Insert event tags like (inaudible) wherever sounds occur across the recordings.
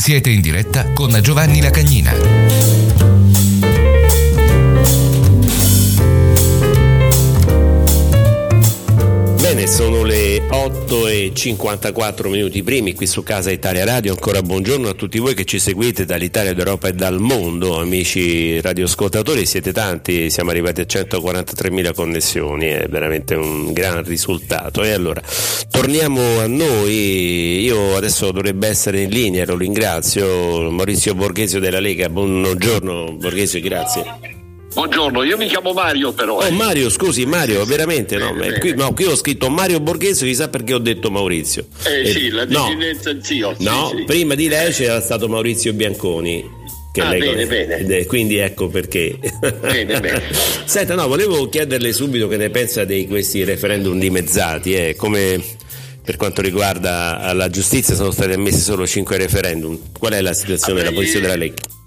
Siete in diretta con Giovanni Lacagnina. Bene, sono le 8 e 54 minuti primi qui su Casa Italia Radio. Ancora buongiorno a tutti voi che ci seguite dall'Italia, d'Europa e dal mondo, amici radioascoltatori. Siete tanti, siamo arrivati a 143.000 connessioni, è veramente un gran risultato. E allora torniamo a noi. Io adesso dovrebbe essere in linea, lo ringrazio. Maurizio Borghesio della Lega. Buongiorno Borghesio, grazie. Buongiorno, io mi chiamo Mario però. Oh Mario, scusi Mario, veramente no, qui, no, qui ho scritto Mario Borghese, chissà perché ho detto Maurizio. Eh, eh sì, la desinenza no, zio. Sì, no, sì. prima di lei c'era stato Maurizio Bianconi. Che ah, lei bene, bene. Quindi ecco perché. Bene, bene. (laughs) Senta, no, volevo chiederle subito che ne pensa di questi referendum dimezzati, eh, come per quanto riguarda la giustizia sono stati ammessi solo 5 referendum. Qual è la situazione Vabbè, della posizione della Lega?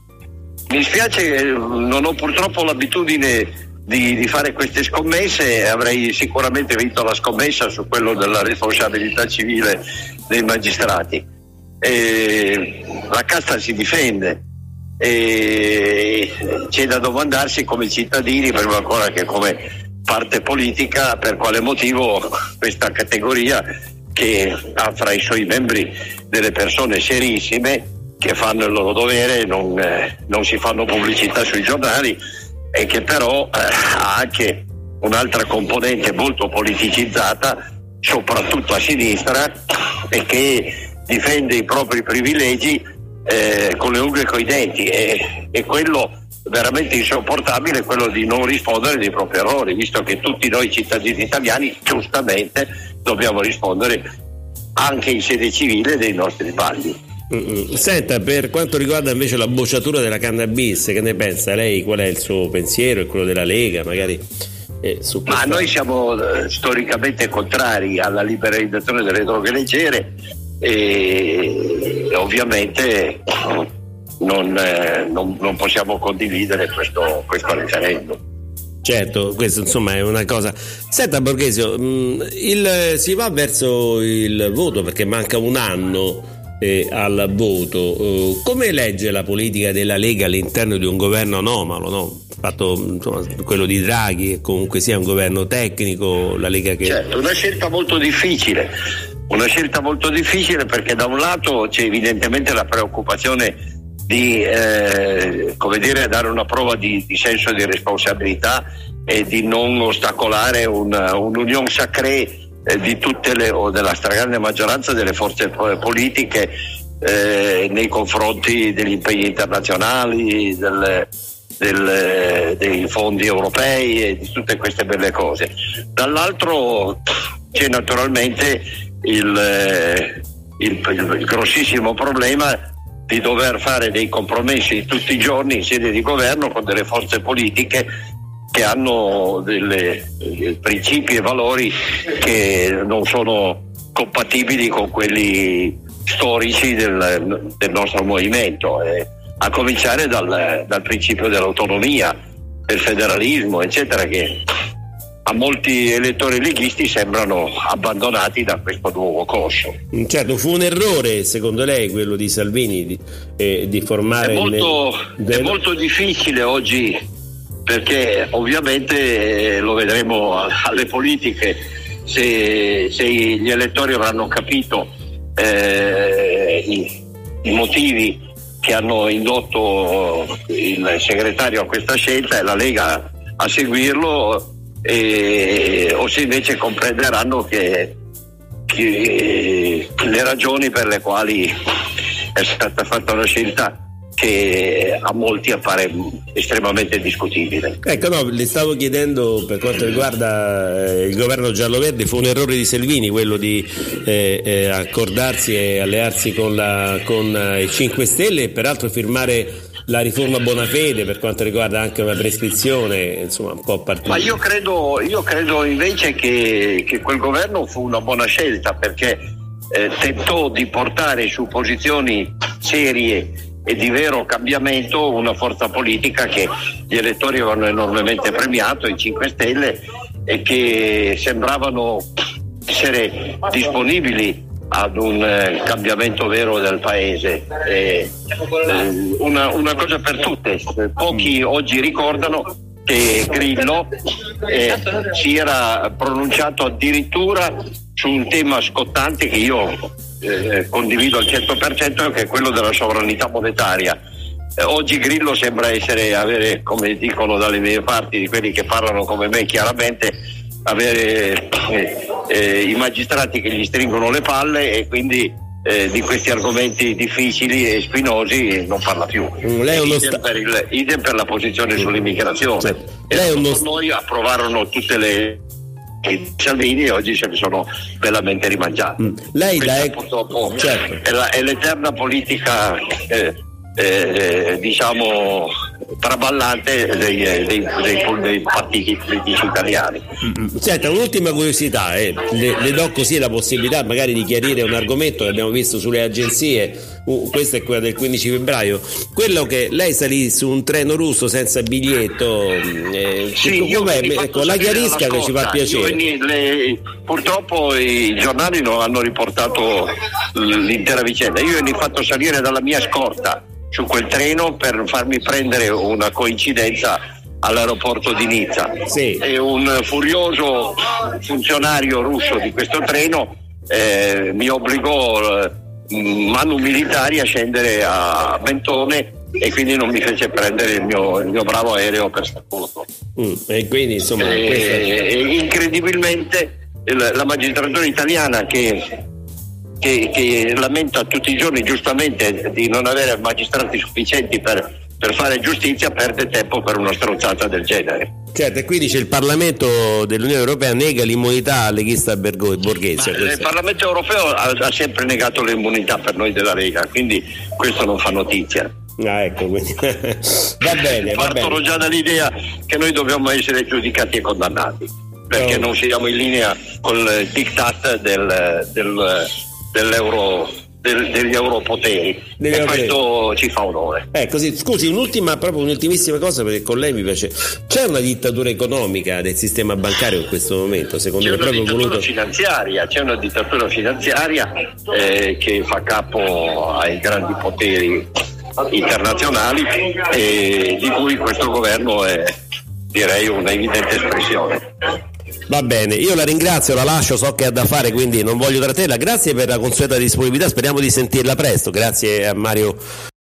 Mi spiace, eh, non ho purtroppo l'abitudine di, di, fare queste scommesse, avrei sicuramente vinto la scommessa su quello della responsabilità civile dei magistrati. E la casta si difende e c'è da domandarsi come cittadini, prima ancora che come parte politica, per quale motivo questa categoria che ha fra i suoi membri delle persone serissime che fanno il loro dovere, non, eh, non si fanno pubblicità sui giornali e che però eh, ha anche un'altra componente molto politicizzata, soprattutto a sinistra, e che difende i propri privilegi eh, con le unghie e con i denti. E, e quello veramente insopportabile è quello di non rispondere dei propri errori, visto che tutti noi cittadini italiani giustamente dobbiamo rispondere anche in sede civile dei nostri sbagli. Senta, per quanto riguarda invece la bocciatura della cannabis, che ne pensa lei? Qual è il suo pensiero e quello della Lega? Magari eh, Ma noi siamo eh, storicamente contrari alla liberalizzazione delle droghe leggere e ovviamente non, eh, non, non possiamo condividere questo, questo referendum. Certo, questo insomma è una cosa. Senta Borghesio, mh, il, si va verso il voto perché manca un anno eh, al voto. Uh, come legge la politica della Lega all'interno di un governo anomalo? No? Fatto insomma, quello di Draghi, che comunque sia un governo tecnico, la Lega che. Certo, una scelta molto difficile. Una scelta molto difficile perché da un lato c'è evidentemente la preoccupazione di eh, dire, dare una prova di, di, senso di responsabilità e di non ostacolare una, un'unione sacrée eh, di tutte le o della stragrande maggioranza delle forze politiche eh, nei confronti degli impegni internazionali, del, del, dei fondi europei e di tutte queste belle cose. Dall'altro c'è naturalmente eh, il, il, il grossissimo problema di dover fare dei compromessi tutti i giorni in sede di governo con delle forze politiche che hanno dei principi e valori che non sono compatibili con quelli storici del, del nostro movimento, eh, a cominciare dal, dal, principio dell'autonomia, del federalismo, eccetera, che a molti elettori leghisti sembrano abbandonati da questo nuovo corso. Certo, fu un errore secondo lei quello di Salvini di, eh, di formare... È molto, il... è molto difficile oggi perché ovviamente eh, lo vedremo alle politiche se, se gli elettori avranno capito eh, i, i, motivi che hanno indotto il segretario a questa scelta e la Lega a seguirlo e, o se invece comprenderanno che, che le ragioni per le quali è stata fatta una scelta che a molti appare estremamente discutibile. Ecco, no, le stavo chiedendo per quanto riguarda eh, il governo giallo-verde, fu un errore di Selvini quello di eh, eh, accordarsi e allearsi con, la, con eh, i 5 Stelle e peraltro firmare la riforma Bonafede per quanto riguarda anche una prescrizione, insomma un po' partita. Ma io credo, io credo invece che, che, quel governo fu una buona scelta perché eh, tentò di portare su posizioni serie e di vero cambiamento una forza politica che gli elettori avevano enormemente premiato, i 5 Stelle, e che sembravano essere disponibili ad un eh, cambiamento vero del paese. Eh, una, una, cosa per tutte, pochi oggi ricordano che Grillo eh, si era pronunciato addirittura su un tema scottante che io eh, condivido al 100% che è quello della sovranità monetaria. Eh, oggi Grillo sembra essere, avere, come dicono dalle mie parti, di quelli che parlano come me chiaramente, avere eh, eh, i magistrati che gli stringono le palle e quindi eh, di questi argomenti difficili e spinosi non parla più. Mm, lei idem, sta... per il, idem, per la posizione sull'immigrazione. E lei uno... noi approvarono tutte le Salvini oggi se ne sono bellamente rimangiati. Mm. Lei da purtroppo certo. è, la, è, l'eterna politica eh, eh, diciamo traballante dei, dei, dei, dei, partiti politici italiani. Senta, un'ultima curiosità, eh. le, le, do così la possibilità magari di chiarire un argomento che abbiamo visto sulle agenzie, uh, questa è quella del 15 febbraio, quello che lei salì su un treno russo senza biglietto, mm, eh, sì, ecco, la chiarisca che ci fa piacere. Le, purtroppo i giornali non hanno riportato l'intera vicenda, io ne ho fatto salire dalla mia scorta su quel treno per farmi prendere una coincidenza all'aeroporto di Nizza. Sì. E un furioso funzionario russo di questo treno eh, mi obbligò eh, manu militari a scendere a Mentone e quindi non mi fece prendere il mio, il mio bravo aereo per Staccolto. Mm, e quindi insomma... E, questa... incredibilmente la magistratura italiana che che, che, lamenta tutti i giorni giustamente di non avere magistrati sufficienti per, per fare giustizia perde tempo per una stronzata del genere. Certo, e qui dice il Parlamento dell'Unione Europea nega l'immunità al leghista borghese. il Parlamento Europeo ha, ha, sempre negato l'immunità per noi della Lega, quindi questo non fa notizia. Ah, ecco, quindi (laughs) va (laughs) bene. Partono già dall'idea che noi dobbiamo essere giudicati e condannati, perché no. non siamo in linea con il diktat del, del dell'euro del, degli europoteri degli e questo ci fa onore. Eh, così, scusi, un'ultima, proprio un'ultimissima cosa perché con lei mi piace. C'è una dittatura economica del sistema bancario in questo momento, secondo c'è me proprio voluto. Finanziaria, c'è una dittatura finanziaria eh, che fa capo ai grandi poteri internazionali e di cui questo governo è direi una evidente espressione. Va bene, io la ringrazio, la lascio, so che ha da fare, quindi non voglio trattenerla. Grazie per la consueta disponibilità, speriamo di sentirla presto. Grazie a Mario